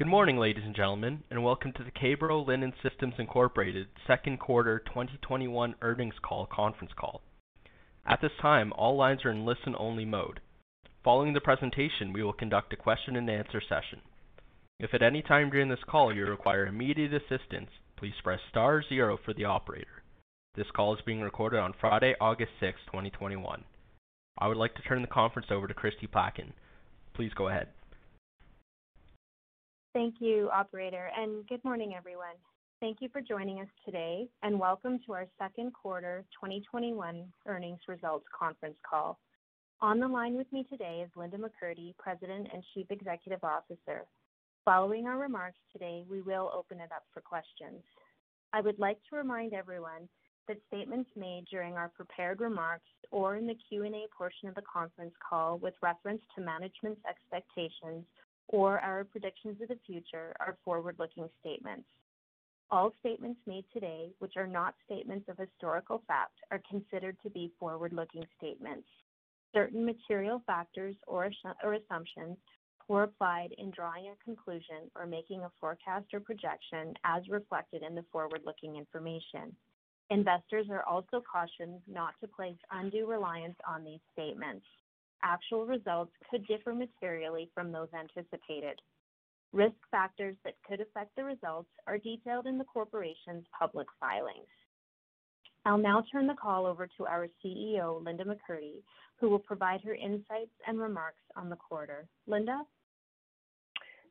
Good morning, ladies and gentlemen, and welcome to the K-Bro Linen Systems Incorporated second quarter 2021 earnings call conference call. At this time, all lines are in listen-only mode. Following the presentation, we will conduct a question and answer session. If at any time during this call you require immediate assistance, please press star zero for the operator. This call is being recorded on Friday, August 6, 2021. I would like to turn the conference over to Kristie Plaquin. Please go ahead. Thank you, operator, and good morning, everyone. Thank you for joining us today, and welcome to our second quarter 2021 earnings results conference call. On the line with me today is Linda McCurdy, President and Chief Executive Officer. Following our remarks today, we will open it up for questions. I would like to remind everyone that statements made during our prepared remarks or in the Q&A portion of the conference call with reference to management's expectations or our predictions of the future are forward-looking statements. All statements made today, which are not statements of historical fact, are considered to be forward-looking statements. Certain material factors or assumptions were applied in drawing a conclusion or making a forecast or projection as reflected in the forward-looking information. Investors are also cautioned not to place undue reliance on these statements actual results could differ materially from those anticipated. Risk factors that could affect the results are detailed in the corporation's public filings. I'll now turn the call over to our CEO, Linda McCurdy, who will provide her insights and remarks on the quarter. Linda?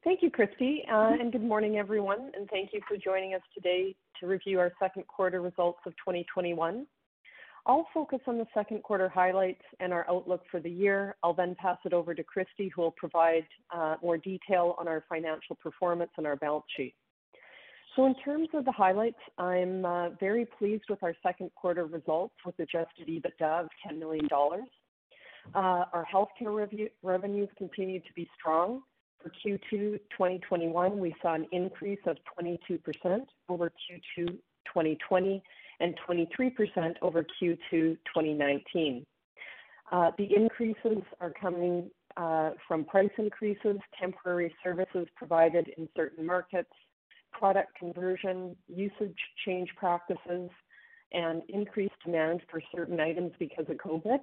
Thank you, Kristie, uh, and good morning, everyone, and thank you for joining us today to review our second quarter results of 2021. I'll focus on the second quarter highlights and our outlook for the year. I'll then pass it over to Kristie, who will provide uh, more detail on our financial performance and our balance sheet. So in terms of the highlights, I'm uh, very pleased with our second quarter results with adjusted EBITDA of $10 million. Uh, our healthcare review, revenues continue to be strong. For Q2 2021, we saw an increase of 22% over Q2 2020 and 23% over Q2 2019. Uh, the increases are coming uh, from price increases, temporary services provided in certain markets, product conversion, usage change practices, and increased demand for certain items because of COVID.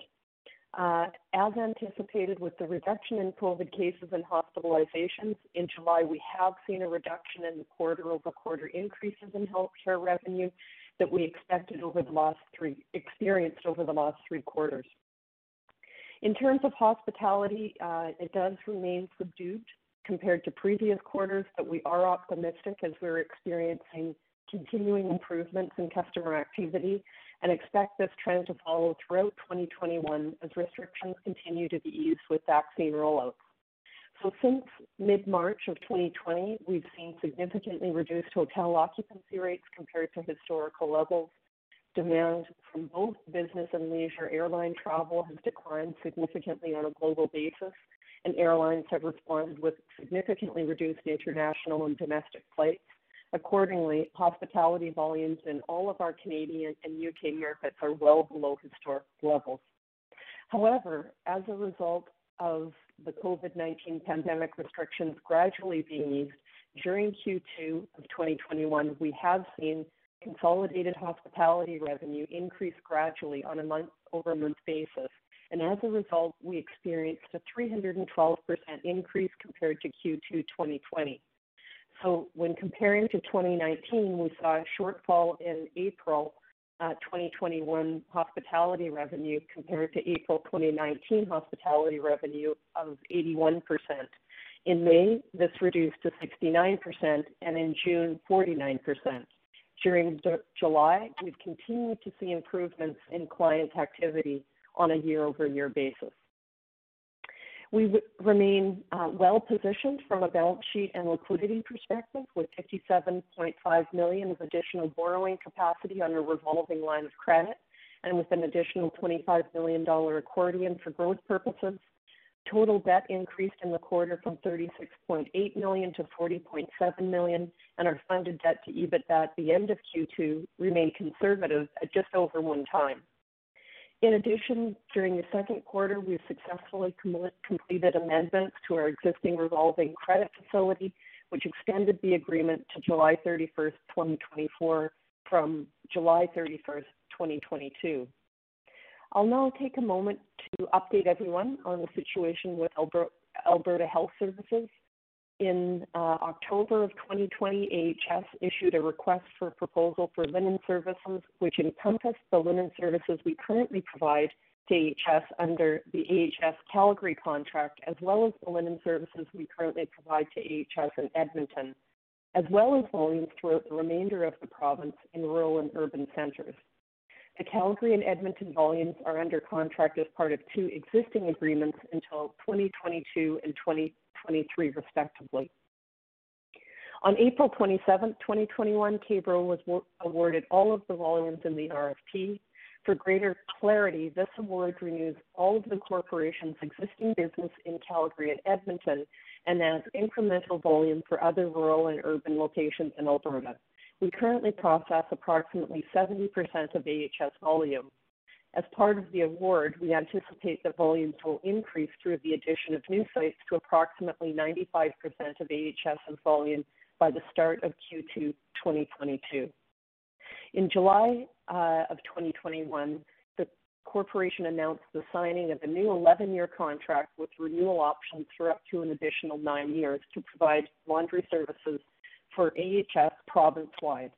Uh, as anticipated with the reduction in COVID cases and hospitalizations, in July we have seen a reduction in the quarter-over-quarter increases in healthcare revenue that we expected over the last three, experienced over the last three quarters. In terms of hospitality, uh, it does remain subdued compared to previous quarters, but we are optimistic as we're experiencing continuing improvements in customer activity and expect this trend to follow throughout 2021 as restrictions continue to be eased with vaccine rollouts. So since mid-March of 2020, we've seen significantly reduced hotel occupancy rates compared to historical levels. Demand from both business and leisure airline travel has declined significantly on a global basis, and airlines have responded with significantly reduced international and domestic flights. Accordingly, hospitality volumes in all of our Canadian and UK markets are well below historic levels. However, as a result of the COVID-19 pandemic restrictions gradually being eased, during Q2 of 2021, we have seen consolidated hospitality revenue increase gradually on a month-over-month basis. And as a result, we experienced a 312% increase compared to Q2 2020. So when comparing to 2019, we saw a shortfall in April Uh, 2021 hospitality revenue compared to April 2019 hospitality revenue of 81%. In May, this reduced to 69%, and in June, 49%. During July, we've continued to see improvements in client activity on a year-over-year basis. We remain uh, well-positioned from a balance sheet and liquidity perspective, with 57.5 million of additional borrowing capacity on a revolving line of credit and with an additional $25 million accordion for growth purposes. Total debt increased in the quarter from 36.8 million to 40.7 million, and our funded debt to EBITDA at the end of Q2 remained conservative at just over one time. In addition, during the second quarter, we've successfully completed amendments to our existing revolving credit facility, which extended the agreement to July 31st, 2024 from July 31st, 2022. I'll now take a moment to update everyone on the situation with Alberta Health Services. In uh, October of 2020, AHS issued a request for proposal for linen services, which encompassed the linen services we currently provide to AHS under the AHS Calgary contract, as well as the linen services we currently provide to AHS in Edmonton, as well as volumes throughout the remainder of the province in rural and urban centres. The Calgary and Edmonton volumes are under contract as part of two existing agreements until 2022 and 2023, respectively. On April 27, 2021, K-Bro was awarded all of the volumes in the RFP. For greater clarity, this award renews all of the corporation's existing business in Calgary and Edmonton and adds incremental volume for other rural and urban locations in Alberta. We currently process approximately 70% of AHS volume. As part of the award, we anticipate that volumes will increase through the addition of new sites to approximately 95% of AHS's volume by the start of Q2 2022. In July uh, of 2021, the corporation announced the signing of a new 11-year contract with renewal options for up to an additional nine years to provide laundry services for AHS province-wide.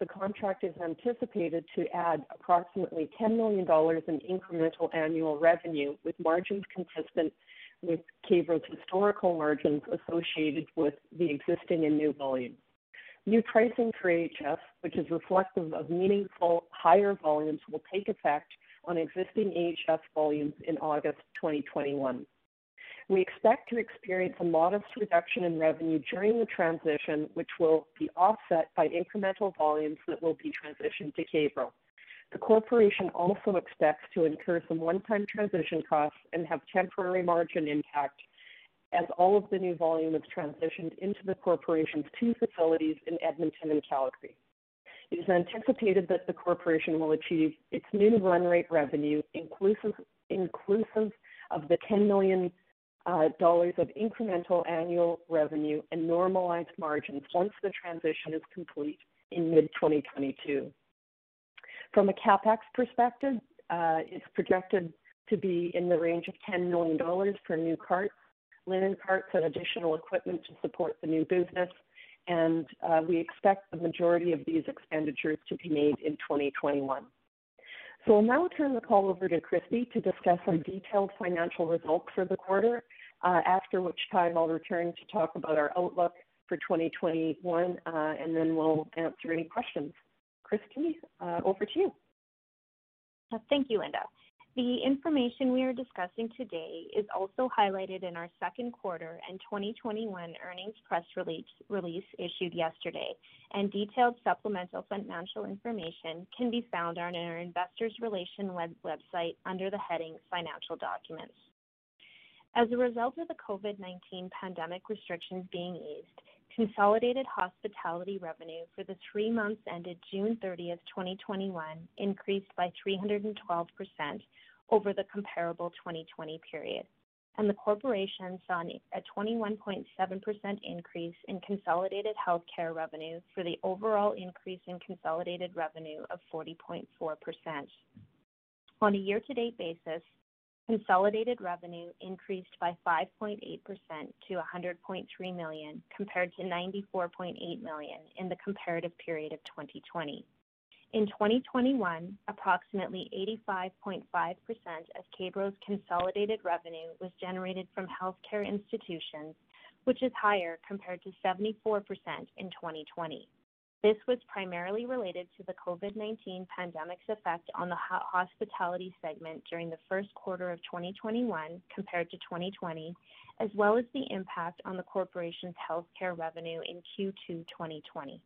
The contract is anticipated to add approximately $10 million in incremental annual revenue, with margins consistent with K-Bro's historical margins associated with the existing and new volumes. New pricing for AHS, which is reflective of meaningful higher volumes, will take effect on existing AHS volumes in August 2021. We expect to experience a modest reduction in revenue during the transition, which will be offset by incremental volumes that will be transitioned to K-Bro. The corporation also expects to incur some one-time transition costs and have temporary margin impact as all of the new volume is transitioned into the corporation's two facilities in Edmonton and Calgary. It is anticipated that the corporation will achieve its new run rate revenue, inclusive, inclusive of the 10 million dollars of incremental annual revenue and normalized margins once the transition is complete in mid-2022. From a CapEx perspective, uh, it's projected to be in the range of $10 million for new carts, linen carts, and additional equipment to support the new business. And uh, we expect the majority of these expenditures to be made in 2021. So I'll now turn the call over to Kristie to discuss our detailed financial results for the quarter, uh, after which time I'll return to talk about our outlook for 2021, uh, and then we'll answer any questions. Kristie, uh, over to you. Thank you, Linda. The information we are discussing today is also highlighted in our second quarter and 2021 earnings press release, issued yesterday, and detailed supplemental financial information can be found on our Investors Relation web, website under the heading Financial Documents. As a result of the COVID 19 pandemic restrictions being eased, consolidated hospitality revenue for the three months ended June 30th, 2021 increased by 312% over the comparable 2020 period, and the corporation saw a 21.7% increase in consolidated healthcare revenue for the overall increase in consolidated revenue of 40.4%. On a year-to-date basis, consolidated revenue increased by 5.8% to 100.3 million compared to 94.8 million in the comparative period of 2020. In 2021, approximately 85.5% of K-Bro's consolidated revenue was generated from healthcare institutions, which is higher compared to 74% in 2020. This was primarily related to the COVID-19 pandemic's effect on the hospitality segment during the first quarter of 2021 compared to 2020, as well as the impact on the corporation's healthcare revenue in Q2 2020.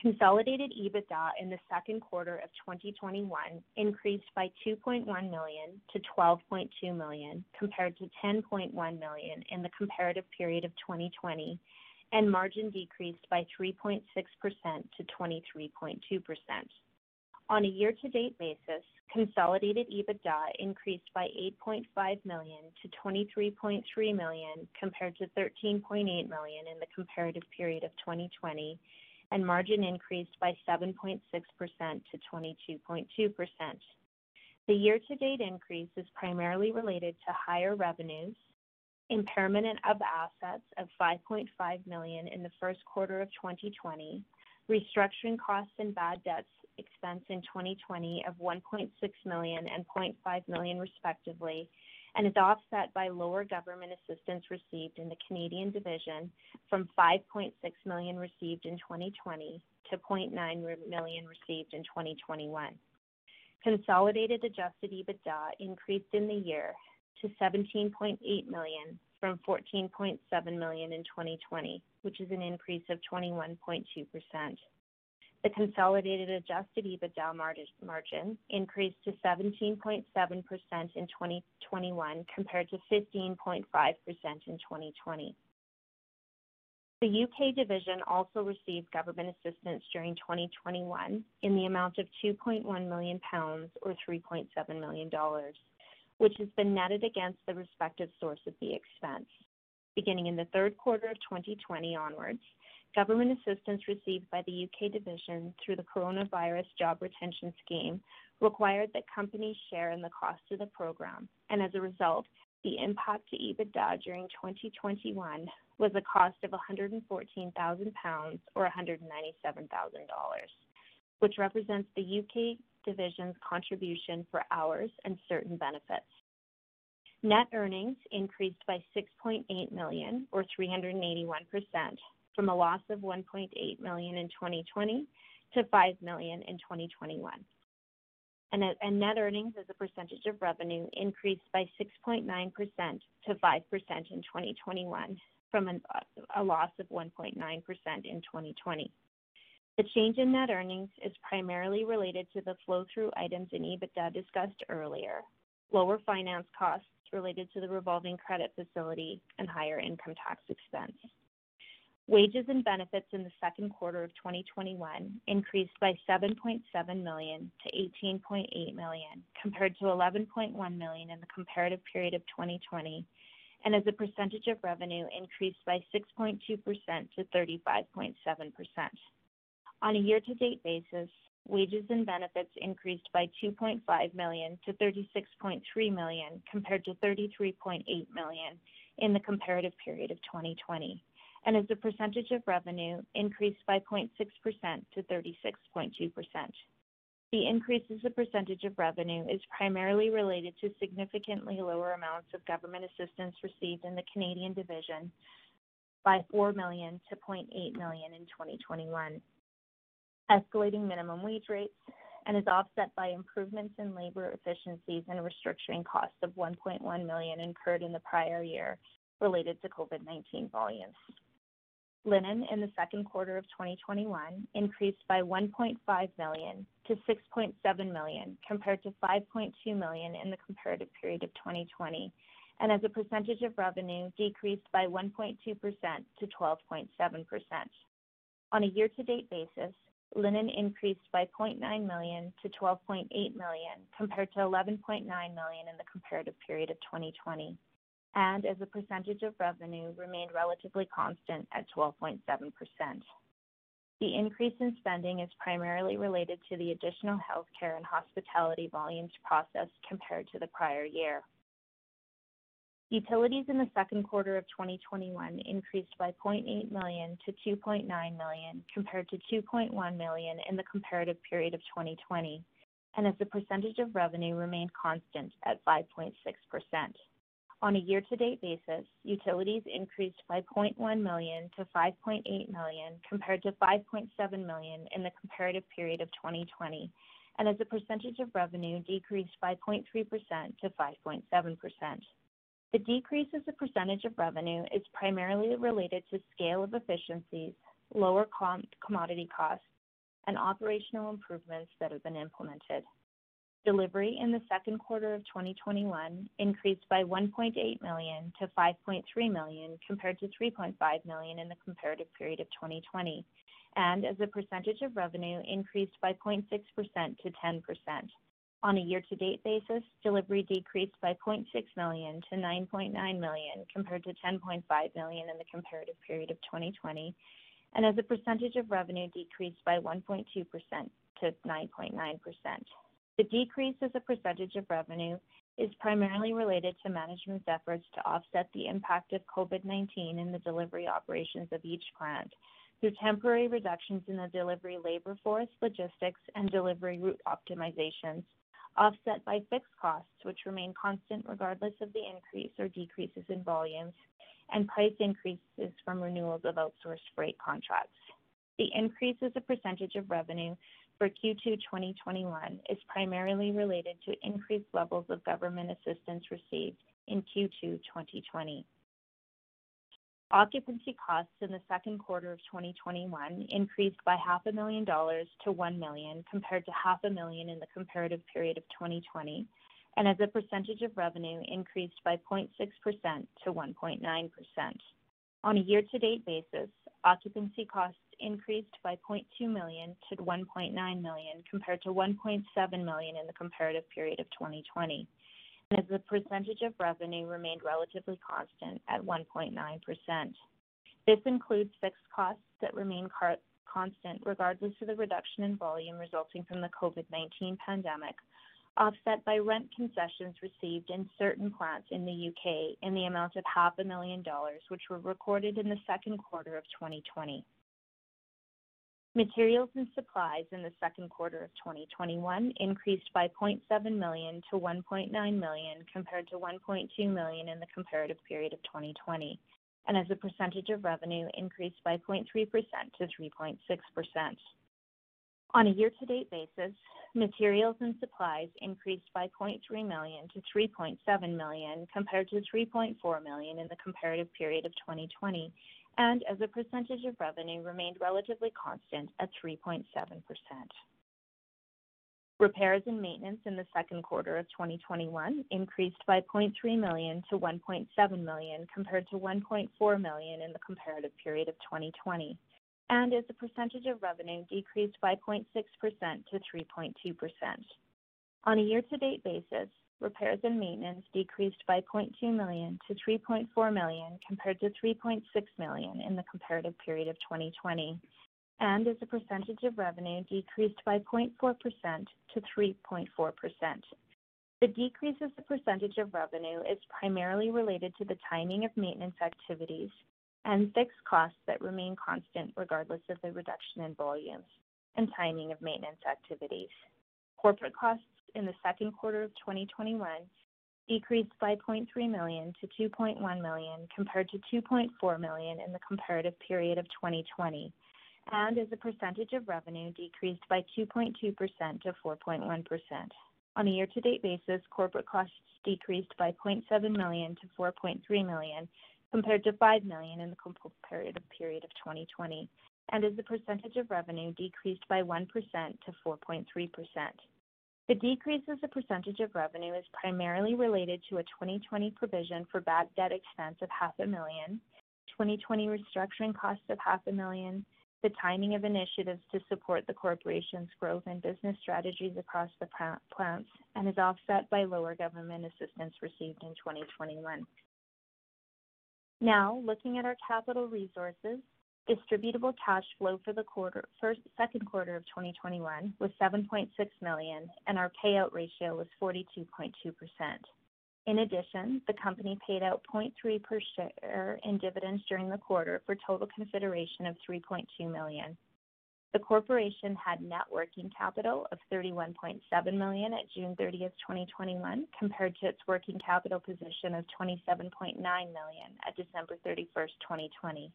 Consolidated EBITDA in the second quarter of 2021 increased by 2.1 million to 12.2 million, compared to 10.1 million in the comparative period of 2020, and margin decreased by 3.6% to 23.2%. On a year-to-date basis, consolidated EBITDA increased by 8.5 million to 23.3 million, compared to 13.8 million in the comparative period of 2020, and margin increased by 7.6% to 22.2%. The year-to-date increase is primarily related to higher revenues, impairment of assets of 5.5 million in the first quarter of 2020, restructuring costs and bad debts expense in 2020 of 1.6 million and 0.5 million respectively, and is offset by lower government assistance received in the Canadian division from 5.6 million received in 2020 to 0.9 million received in 2021. Consolidated adjusted EBITDA increased in the year to 17.8 million from 14.7 million in 2020, which is an increase of 21.2%. The consolidated adjusted EBITDA margin increased to 17.7% in 2021 compared to 15.5% in 2020. The U.K. division also received government assistance during 2021 in the amount of 2.1 million pounds or $3.7 million which has been netted against the respective source of the expense. Beginning in the third quarter of 2020 onwards, government assistance received by the U.K. division through the Coronavirus Job Retention Scheme required that companies share in the cost of the program, and as a result, the impact to EBITDA during 2021 was a cost of 114,000 pounds or $197,000, which represents the U.K. division's contribution for hours and certain benefits. Net earnings increased by 6.8 million or 381% from a loss of 1.8 million in 2020 to 5 million in 2021. And Net earnings as a percentage of revenue increased by 6.9% to 5% in 2021 from a loss of 1.9% in 2020. The change in net earnings is primarily related to the flow-through items in EBITDA discussed earlier, lower finance costs related to the revolving credit facility, and higher income tax expense. Wages and benefits in the second quarter of 2021 increased by 7.7 million to 18.8 million, compared to 11.1 million in the comparative period of 2020, and as a percentage of revenue increased by 6.2% to 35.7%. On a year-to-date basis, wages and benefits increased by 2.5 million to 36.3 million, compared to 33.8 million in the comparative period of 2020, and as a percentage of revenue increased by 0.6% to 36.2%. The increase as a percentage of revenue is primarily related to significantly lower amounts of government assistance received in the Canadian division by 4 million to 0.8 million in 2021 escalating minimum wage rates, and is offset by improvements in labor efficiencies and restructuring costs of 1.1 million incurred in the prior year related to COVID-19 volumes. Linen in the second quarter of 2021 increased by 1.5 million to 6.7 million, compared to 5.2 million in the comparative period of 2020, and as a percentage of revenue, decreased by 1.2% to 12.7%. On a year-to-date basis, linen increased by 0.9 million to 12.8 million, compared to 11.9 million in the comparative period of 2020, and as a percentage of revenue, remained relatively constant at 12.7%. The increase in spending is primarily related to the additional healthcare and hospitality volumes processed compared to the prior year. Utilities in the second quarter of 2021 increased by 0.8 million to 2.9 million, compared to 2.1 million in the comparative period of 2020, and as a percentage of revenue remained constant at 5.6%. On a year-to-date basis, utilities increased by 0.1 million to 5.8 million compared to 5.7 million in the comparative period of 2020, and as a percentage of revenue decreased by 0.3% to 5.7%. The decrease as a percentage of revenue is primarily related to scale of efficiencies, lower commodity costs, and operational improvements that have been implemented. Delivery in the second quarter of 2021 increased by 1.8 million to 5.3 million compared to 3.5 million in the comparative period of 2020, and as a percentage of revenue increased by 0.6% to 10%. On a year-to-date basis, delivery decreased by 0.6 million to 9.9 million compared to 10.5 million in the comparative period of 2020, and as a percentage of revenue decreased by 1.2% to 9.9%. The decrease as a percentage of revenue is primarily related to management's efforts to offset the impact of COVID-19 in the delivery operations of each plant through temporary reductions in the delivery labor force, logistics, and delivery route optimizations, offset by fixed costs, which remain constant regardless of the increase or decreases in volumes, and price increases from renewals of outsourced freight contracts. The increase as a percentage of revenue for Q2 2021 is primarily related to increased levels of government assistance received in Q2 2020. Occupancy costs in the second quarter of 2021 increased by half a million dollars to 1 million, compared to half a million in the comparative period of 2020, and as a percentage of revenue increased by 0.6% to 1.9%. On a year-to-date basis, occupancy costs increased by 0.2 million to 1.9 million, compared to 1.7 million in the comparative period of 2020, and as a percentage of revenue remained relatively constant at 1.9%. This includes fixed costs that remain constant regardless of the reduction in volume resulting from the COVID-19 pandemic, offset by rent concessions received in certain plants in the U.K. in the amount of half a million dollars, which were recorded in the second quarter of 2020. Materials and supplies in the second quarter of 2021 increased by 0.7 million to 1.9 million, compared to 1.2 million in the comparative period of 2020, and as a percentage of revenue increased by 0.3% to 3.6%. On a year-to-date basis, materials and supplies increased by 0.3 million to 3.7 million, compared to 3.4 million in the comparative period of 2020, and as a percentage of revenue remained relatively constant at 3.7%. Repairs and maintenance in the second quarter of 2021 increased by 0.3 million to 1.7 million, compared to 1.4 million in the comparative period of 2020, and as a percentage of revenue decreased by 0.6% to 3.2%. On a year-to-date basis, repairs and maintenance decreased by 0.2 million to 3.4 million, compared to 3.6 million in the comparative period of 2020, and as a percentage of revenue decreased by 0.4% to 3.4%. The decrease as a percentage of revenue is primarily related to the timing of maintenance activities and fixed costs that remain constant regardless of the reduction in volumes and timing of maintenance activities. Corporate costs in the second quarter of 2021 decreased by 0.3 million to 2.1 million, compared to 2.4 million in the comparative period of 2020, and as a percentage of revenue decreased by 2.2% to 4.1%. On a year-to-date basis, corporate costs decreased by 0.7 million to 4.3 million, compared to 5 million in the comparative period of 2020, and as a percentage of revenue decreased by 1% to 4.3%. The decrease as a percentage of revenue is primarily related to a 2020 provision for bad debt expense of half a million, 2020 restructuring costs of half a million, the timing of initiatives to support the corporation's growth and business strategies across the plants, and is offset by lower government assistance received in 2021. Now, looking at our capital resources, distributable cash flow for the quarter, first, second quarter of 2021 was 7.6 million, and our payout ratio was 42.2%. In addition, the company paid out 0.3 per share in dividends during the quarter for total consideration of 3.2 million. The corporation had net working capital of 31.7 million at June 30th, 2021, compared to its working capital position of 27.9 million at December 31st, 2020.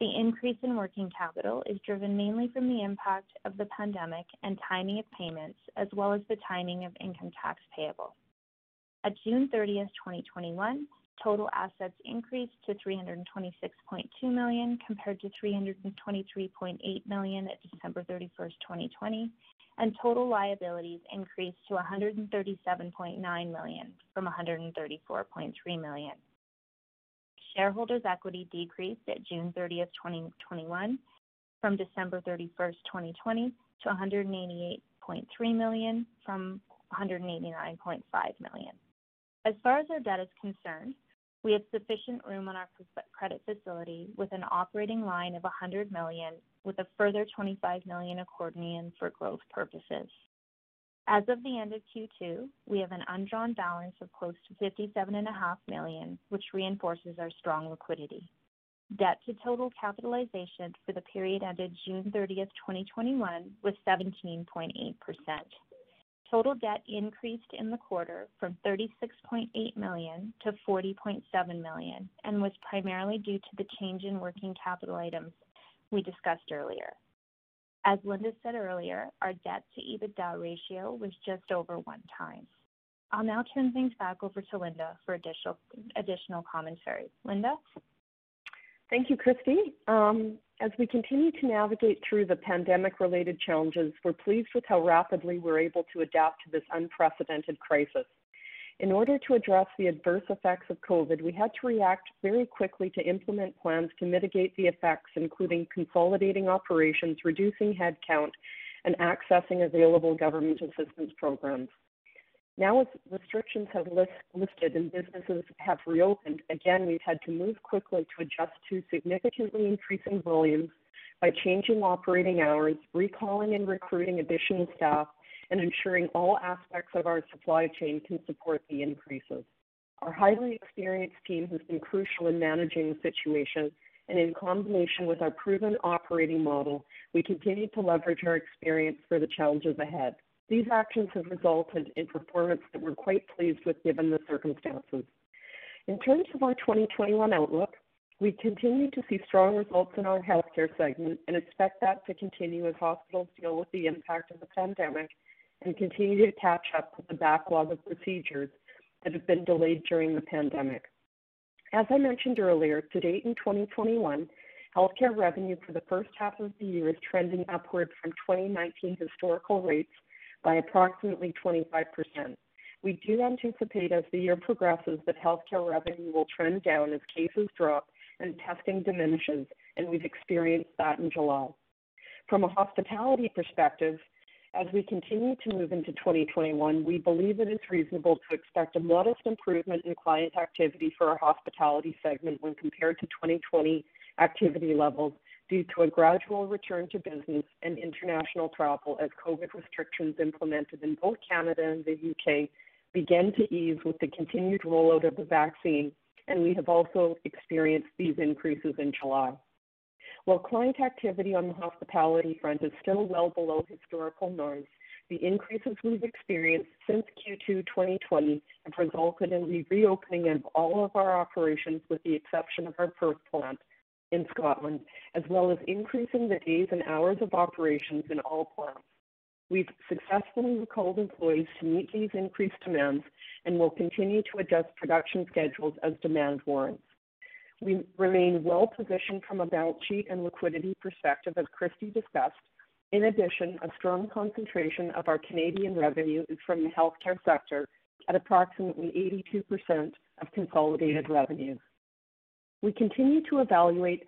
The increase in working capital is driven mainly from the impact of the pandemic and timing of payments, as well as the timing of income tax payable. At June 30th, 2021, total assets increased to 326.2 million compared to 323.8 million at December 31st, 2020, and total liabilities increased to 137.9 million from 134.3 million. Shareholders' equity decreased at June 30th, 2021 from December 31st, 2020 to 188.3 million from 189.5 million. As far as our debt is concerned, we have sufficient room on our credit facility with an operating line of 100 million with a further 25 million accordion for growth purposes. As of the end of Q2, we have an undrawn balance of close to 57.5 million, which reinforces our strong liquidity. Debt to total capitalization for the period ended June 30th, 2021 was 17.8%. Total debt increased in the quarter from 36.8 million to 40.7 million and was primarily due to the change in working capital items we discussed earlier. As Linda said earlier, our debt to EBITDA ratio was just over 1x. I'll now turn things back over to Linda for additional commentary. Linda? Thank you, Kristie. Um, as we continue to navigate through the pandemic-related challenges, we're pleased with how rapidly we're able to adapt to this unprecedented crisis. In order to address the adverse effects of COVID, we had to react very quickly to implement plans to mitigate the effects, including consolidating operations, reducing headcount, and accessing available government assistance programs. Now, as restrictions have lifted and businesses have reopened, again, we've had to move quickly to adjust to significantly increasing volumes by changing operating hours, recalling and recruiting additional staff, and ensuring all aspects of our supply chain can support the increases. Our highly experienced team has been crucial in managing the situation, and in combination with our proven operating model, we continue to leverage our experience for the challenges ahead. These actions have resulted in performance that we're quite pleased with given the circumstances. In terms of our 2021 outlook, we continue to see strong results in our healthcare segment and expect that to continue as hospitals deal with the impact of the pandemic and continue to catch up with the backlog of procedures that have been delayed during the pandemic. As I mentioned earlier, to date in 2021, healthcare revenue for the first half of the year is trending upward from 2019 historical rates by approximately 25%. We do anticipate as the year progresses that healthcare revenue will trend down as cases drop and testing diminishes, and we've experienced that in July. From a hospitality perspective, as we continue to move into 2021, we believe it is reasonable to expect a modest improvement in client activity for our hospitality segment when compared to 2020 activity levels due to a gradual return to business and international travel as COVID restrictions implemented in both Canada and the U.K. begin to ease with the continued rollout of the vaccine, and we have also experienced these increases in July. While client activity on the hospitality front is still well below historical norms, the increases we've experienced since Q2 2020 have resulted in the reopening of all of our operations with the exception of our Perth plant in Scotland, as well as increasing the days and hours of operations in all plants. We've successfully recalled employees to meet these increased demands and will continue to adjust production schedules as demand warrants. We remain well-positioned from a balance sheet and liquidity perspective, as Kristie discussed. In addition, a strong concentration of our Canadian revenue is from the healthcare sector at approximately 82% of consolidated revenues. We continue to evaluate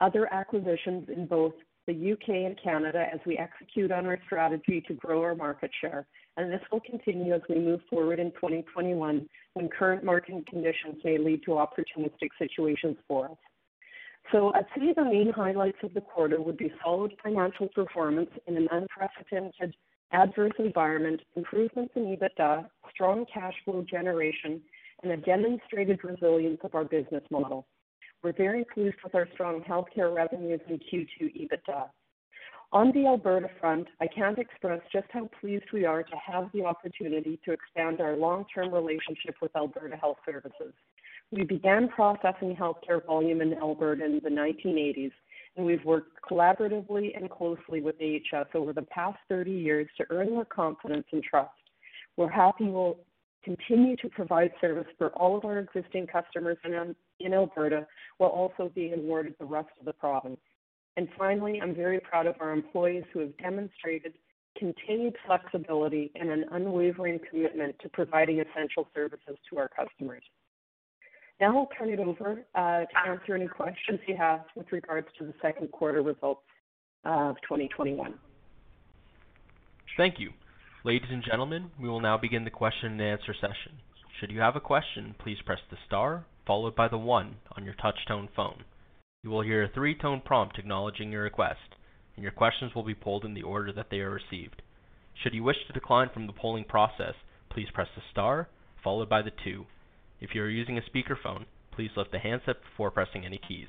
other acquisitions in both the U.K. and Canada as we execute on our strategy to grow our market share, and this will continue as we move forward in 2021 when current market conditions may lead to opportunistic situations for us. So I'd say the main highlights of the quarter would be solid financial performance in an unprecedented adverse environment, improvements in EBITDA, strong cash flow generation, and a demonstrated resilience of our business model. We're very pleased with our strong healthcare revenues and Q2 EBITDA. On the Alberta front, I can't express just how pleased we are to have the opportunity to expand our long-term relationship with Alberta Health Services. We began processing healthcare volume in Alberta in the 1980s, and we've worked collaboratively and closely with AHS over the past 30 years to earn their confidence and trust. We're happy we'll continue to provide service for all of our existing customers in Alberta, while also being awarded the rest of the province. And finally, I'm very proud of our employees who have demonstrated continued flexibility and an unwavering commitment to providing essential services to our customers. Now I'll turn it over uh, to answer any questions you have with regards to the second quarter results of 2021. Thank you. Ladies and gentlemen, we will now begin the question and answer session. Should you have a question, please press the star followed by the one on your touch-tone phone. You will hear a three-tone prompt acknowledging your request, and your questions will be polled in the order that they are received. Should you wish to decline from the polling process, please press the star followed by the two. If you are using a speakerphone, please lift the handset before pressing any keys.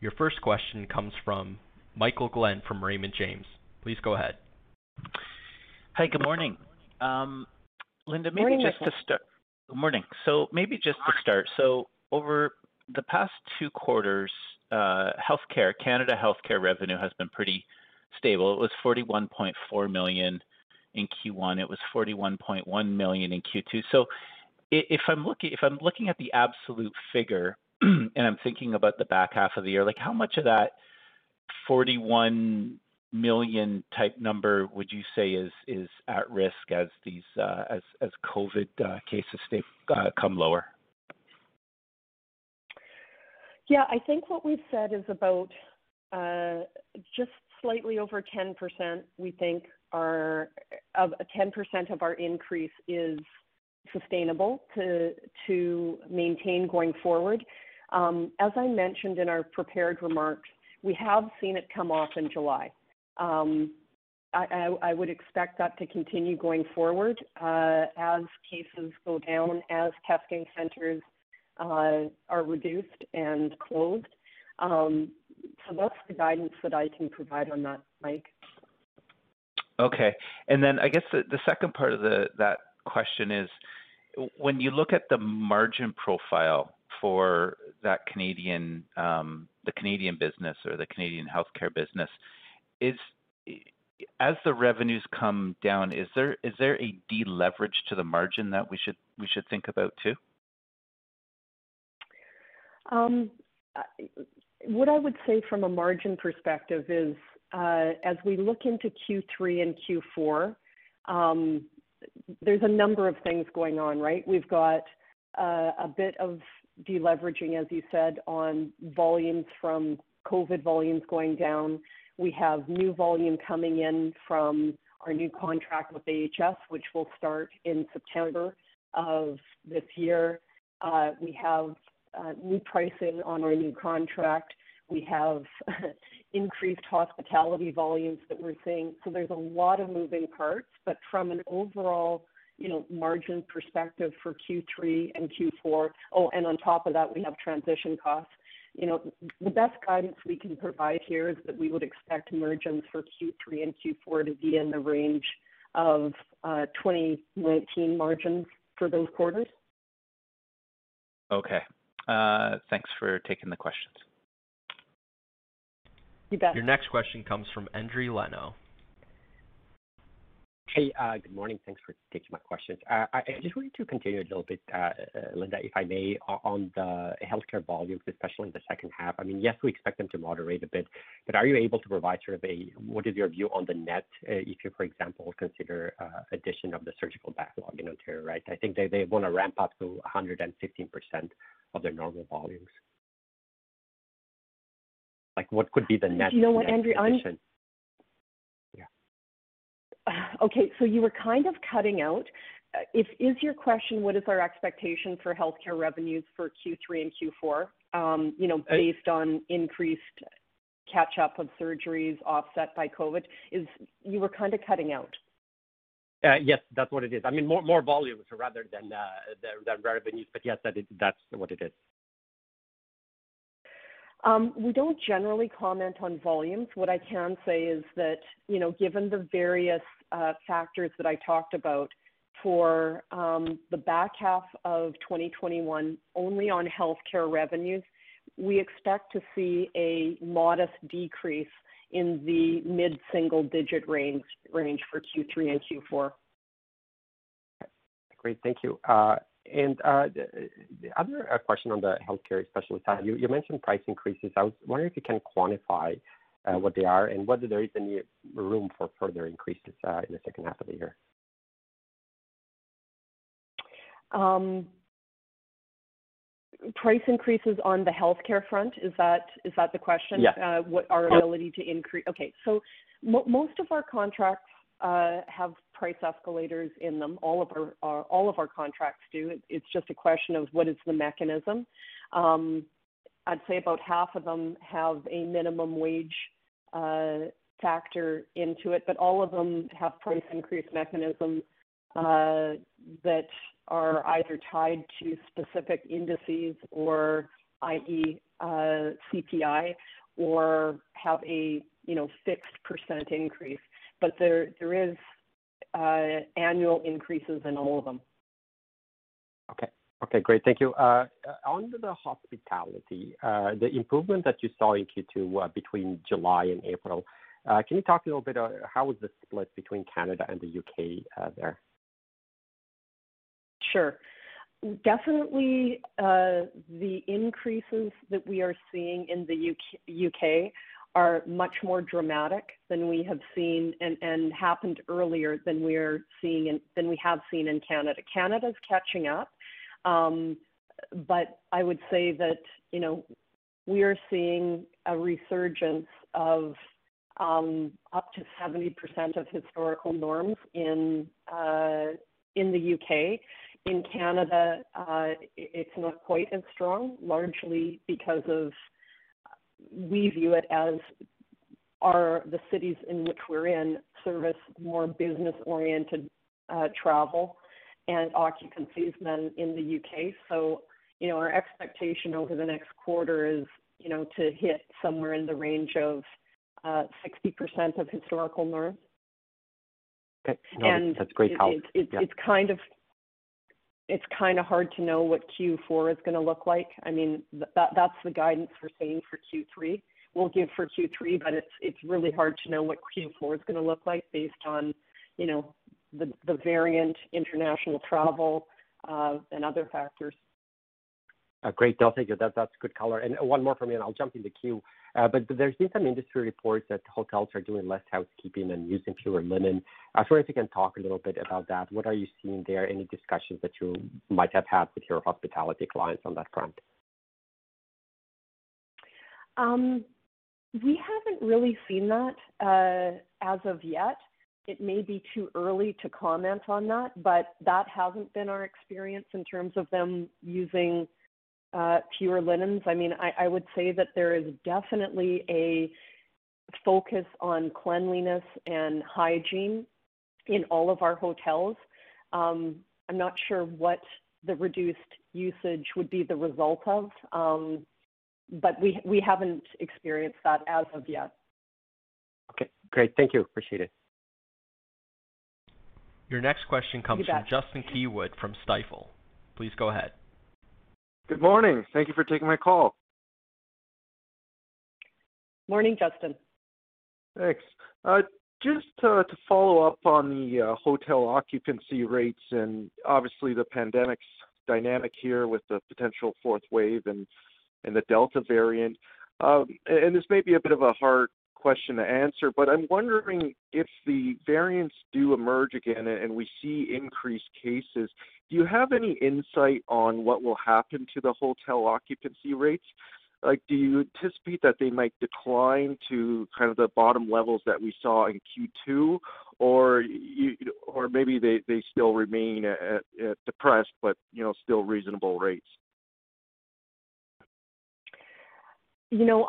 Your first question comes from Michael Glen from Raymond James. Please go ahead. Hi, good morning. Um, Linda, maybe just to start. Good morning. So maybe just to start. So over the past two quarters, uh, healthcare, Canada healthcare revenue has been pretty stable. It was 41.4 million in Q1. It was 41.1 million in Q2. So if I'm looking if I'm looking at the absolute figure, and I'm thinking about the back half of the year, like how much of that 41 million type number would you say is is at risk as these uh, as as COVID uh, cases stay uh, come lower? Yeah, I think what we've said is about uh, just slightly over 10%, we think our of 10% of our increase is sustainable to to maintain going forward. Um, as I mentioned in our prepared remarks, we have seen it come off in July. Um, I, I, I would expect that to continue going forward uh, as cases go down, as testing centers uh, are reduced and closed. Um, so that's the guidance that I can provide on that, Mike. Okay. And then I guess the, the second part of the that question is when you look at the margin profile for that Canadian um, the Canadian business or the Canadian healthcare business, is as the revenues come down, is there is there a deleverage to the margin that we should we should think about too? Um, what I would say from a margin perspective is, uh, as we look into Q3 and Q4, um, there's a number of things going on, right? We've got uh, a bit of deleveraging, as you said, on volumes from COVID volumes going down. We have new volume coming in from our new contract with AHS, which will start in September of this year. Uh, we have uh, new pricing on our new contract. We have increased hospitality volumes that we're seeing. So there's a lot of moving parts, but from an overall, you know, margin perspective for Q3 and Q4. Oh, and on top of that, we have transition costs. You know, the best guidance we can provide here is that we would expect margins for Q3 and Q4 to be in the range of uh, 2019 margins for those quarters. Okay. Thanks for taking the questions. You bet. Your next question comes from Endri Leno. Hey, uh, good morning. Thanks for taking my questions. Uh, I just wanted to continue a little bit, uh, Linda, if I may, on the healthcare volumes, especially in the second half. I mean, yes, we expect them to moderate a bit, but are you able to provide sort of a what is your view on the net, if you, for example, consider addition of the surgical backlog in Ontario, right? I think they wanna ramp up to 115% of their normal volumes. Like, what could be the net- Do You know what, Endri? Okay, so you were kind of cutting out. Uh, if Is your question what is our expectation for healthcare revenues for Q3 and Q4, um, you know, uh, based on increased catch-up of surgeries offset by COVID? is You were kind of cutting out. Uh, yes, that's what it is. I mean, more more volumes rather than than revenues. But yes, that's what it is. Um, we don't generally comment on volumes. What I can say is that, you know, given the various Uh, factors that I talked about for um, the back half of 2021, only on healthcare revenues, we expect to see a modest decrease in the mid-single digit range range for Q3 and Q4. Great. Thank you. Uh, and uh, the other question on the healthcare specialty side, you mentioned price increases. I was wondering if you can quantify Uh, what they are and whether there is any room for further increases uh, in the second half of the year. Um, price increases on the healthcare front, is that the question? Yeah. Uh, what our ability to increase. Okay. So most of our contracts have price escalators in them. All of our contracts do. It's just a question of what is the mechanism. Um, I'd say about half of them have a minimum wage factor into it, but all of them have price increase mechanisms uh, that are either tied to specific indices or i.e., uh, CPI or have a, you know, fixed percent increase. But there there is uh, annual increases in all of them. Okay, great. Thank you. Uh, uh, on the hospitality, uh, the improvement that you saw in Q2, between July and April, can you talk a little bit how was the split between Canada and the U.K., there? Sure. Definitely, the increases that we are seeing in the U.K. are much more dramatic than we have seen and happened earlier than we have seen in Canada. Canada's catching up. Um, I would say that, you know, we are seeing a resurgence of um, up to 70% of historical norms in uh, the U.K. In Canada, uh, it's not quite as strong, largely because of we view it as the cities in which we're in service more business-oriented uh, travel and occupancies than in the U.K. So, you know, our expectation over the next quarter is, you know, to hit somewhere in the range of uh, 60% of historical norms. Okay. No, that's great help. It's kind of hard to know what Q4 is gonna look like. I mean, that's the guidance we're seeing for Q3. We'll give for Q3, but it's really hard to know what Q4 is gonna look like based on, you know, the variant international travel, uh, and other factors. Uh, great. No, thank you. That's good color. And one more from me, and I'll jump in the queue. Uh, but there's been some industry reports that hotels are doing less housekeeping and using fewer linen. I was wondering if you can talk a little bit about that. What are you seeing there? Any discussions that you might have had with your hospitality clients on that front? Um, we haven't really seen that as of yet. It may be too early to comment on that, but that hasn't been our experience in terms of them using uh, fewer linens. I mean, I would say that there is definitely a focus on cleanliness and hygiene in all of our hotels. Um, I'm not sure what the reduced usage would be the result of, um, but we haven't experienced that as of yet. Okay, great. Thank you. Appreciate it. Your next question comes from Justin Keywood from Stifel. Please go ahead. Good morning. Thank you for taking my call. Morning, Justin. Thanks. Uh, just uh, to follow up on the uh, hotel occupancy rates and obviously the pandemic's dynamic here with the potential fourth wave and the Delta variant. Um, and this may be a bit of a hard question to answer, but I'm wondering if the variants do emerge again and we see increased cases, do you have any insight on what will happen to the hotel occupancy rates? Like, do you anticipate that they might decline to kind of the bottom levels that we saw in Q2? Or maybe they still remain at depressed but, you know, still reasonable rates? You know,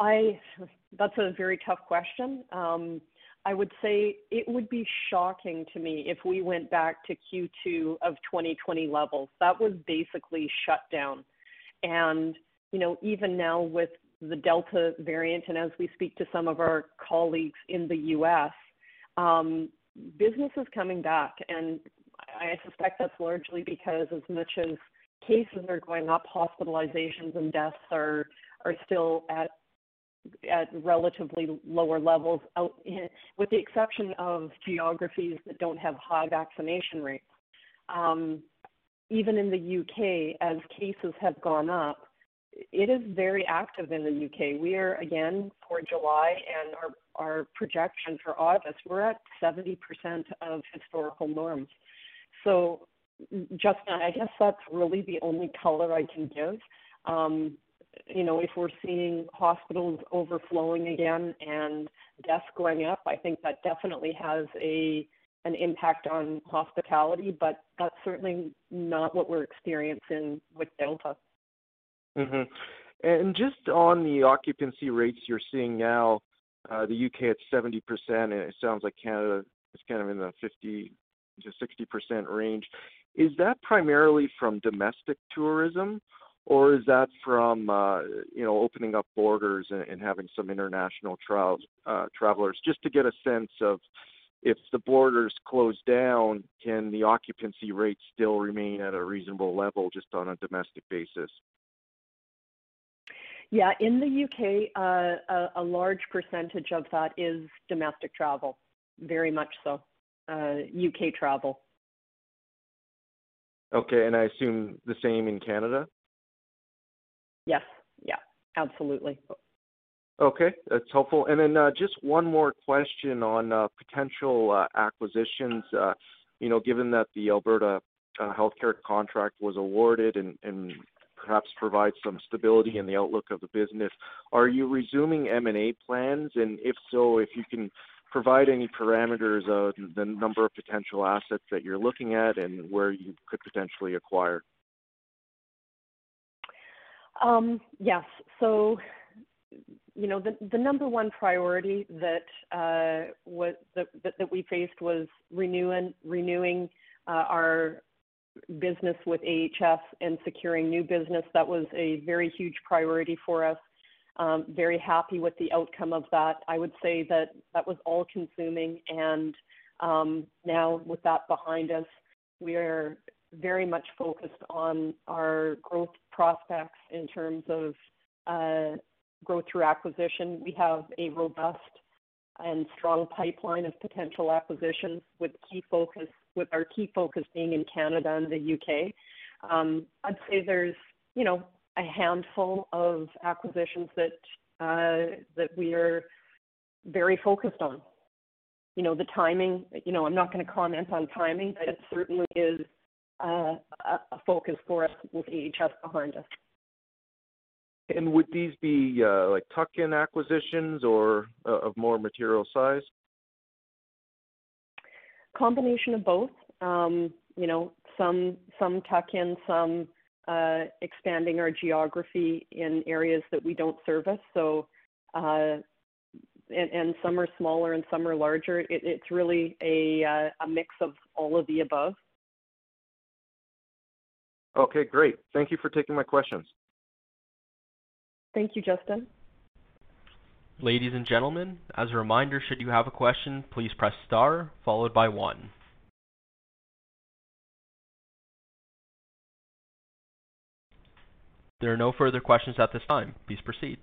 that's a very tough question. Um, I would say it would be shocking to me if we went back to Q2 of 2020 levels. That was basically shut down. And, you know, even now with the Delta variant, and as we speak to some of our colleagues in the U.S., um, business is coming back. And I suspect that's largely because as much as cases are going up, hospitalizations and deaths are still at relatively lower levels with the exception of geographies that don't have high vaccination rates. Um, even in the U.K., as cases have gone up, it is very active in the U.K. We are again for July and our projection for August, we're at 70% of historical norms. So, Justin, I guess that's really the only color I can give. Um, You know, if we're seeing hospitals overflowing again and deaths going up, I think that definitely has a an impact on hospitality, but that's certainly not what we're experiencing with Delta. Mm-hmm. And just on the occupancy rates you're seeing now, uh, the U.K. at 70%, and it sounds like Canada is kind of in the 50 to 60% range. Is that primarily from domestic tourism, or is that from, uh, you know, opening up borders and having some international uh, travelers? Just to get a sense of if the borders close down, can the occupancy rate still remain at a reasonable level just on a domestic basis? Yeah. In the U.K., uh, a large percentage of that is domestic travel, very much so, U.K. travel. Okay. And I assume the same in Canada? Yes. Yeah, absolutely. Okay, that's helpful. And then, uh, just one more question on uh, potential uh, acquisitions. You know, given that the Alberta healthcare contract was awarded and perhaps provides some stability in the outlook of the business, are you resuming M&A plans? And if so, if you can provide any parameters of the number of potential assets that you're looking at and where you could potentially acquire. Um, yes. So, you know, the number one priority that uh, was that we faced was renewing renewing our business with AHS and securing new business. That was a very huge priority for us. Um, very happy with the outcome of that. I would say that that was all-consuming. And um, now with that behind us, we are very much focused on our growth prospects in terms of uh, growth through acquisition. We have a robust and strong pipeline of potential acquisitions with our key focus being in Canada and the U.K. Um, I'd say there's, you know, a handful of acquisitions uh, that we are very focused on. You know, the timing, you know, I'm not gonna comment on timing, but it certainly is Uh, a focus for us with AHS behind us. And would these be, uh, like tuck-in acquisitions or uh, of more material size? Combination of both. Um, you know, some some tuck-in, some expanding our geography in areas that we don't service. So, and, and some are smaller and some are larger. It's really a a mix of all of the above. Okay, great. Thank you for taking my questions. Thank you, Justin. Ladies and gentlemen, as a reminder, should you have a question, please press star followed by one. There are no further questions at this time. Please proceed.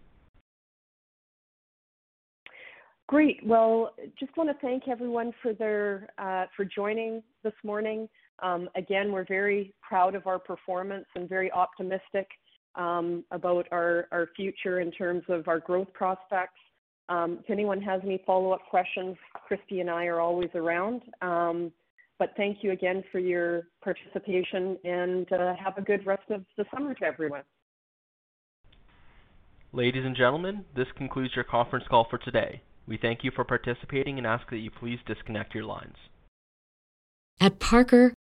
Great. Well, just want to thank everyone for their uh, for joining this morning. Um, again, we're very proud of our performance and very optimistic um, about our, our future in terms of our growth prospects. Um, if anyone has any follow-up questions, Kristie and I are always around. Um, but thank you again for your participation and uh, have a good rest of the summer to everyone. Ladies and gentlemen, this concludes your conference call for today. We thank you for participating and ask that you please disconnect your lines. At Parker,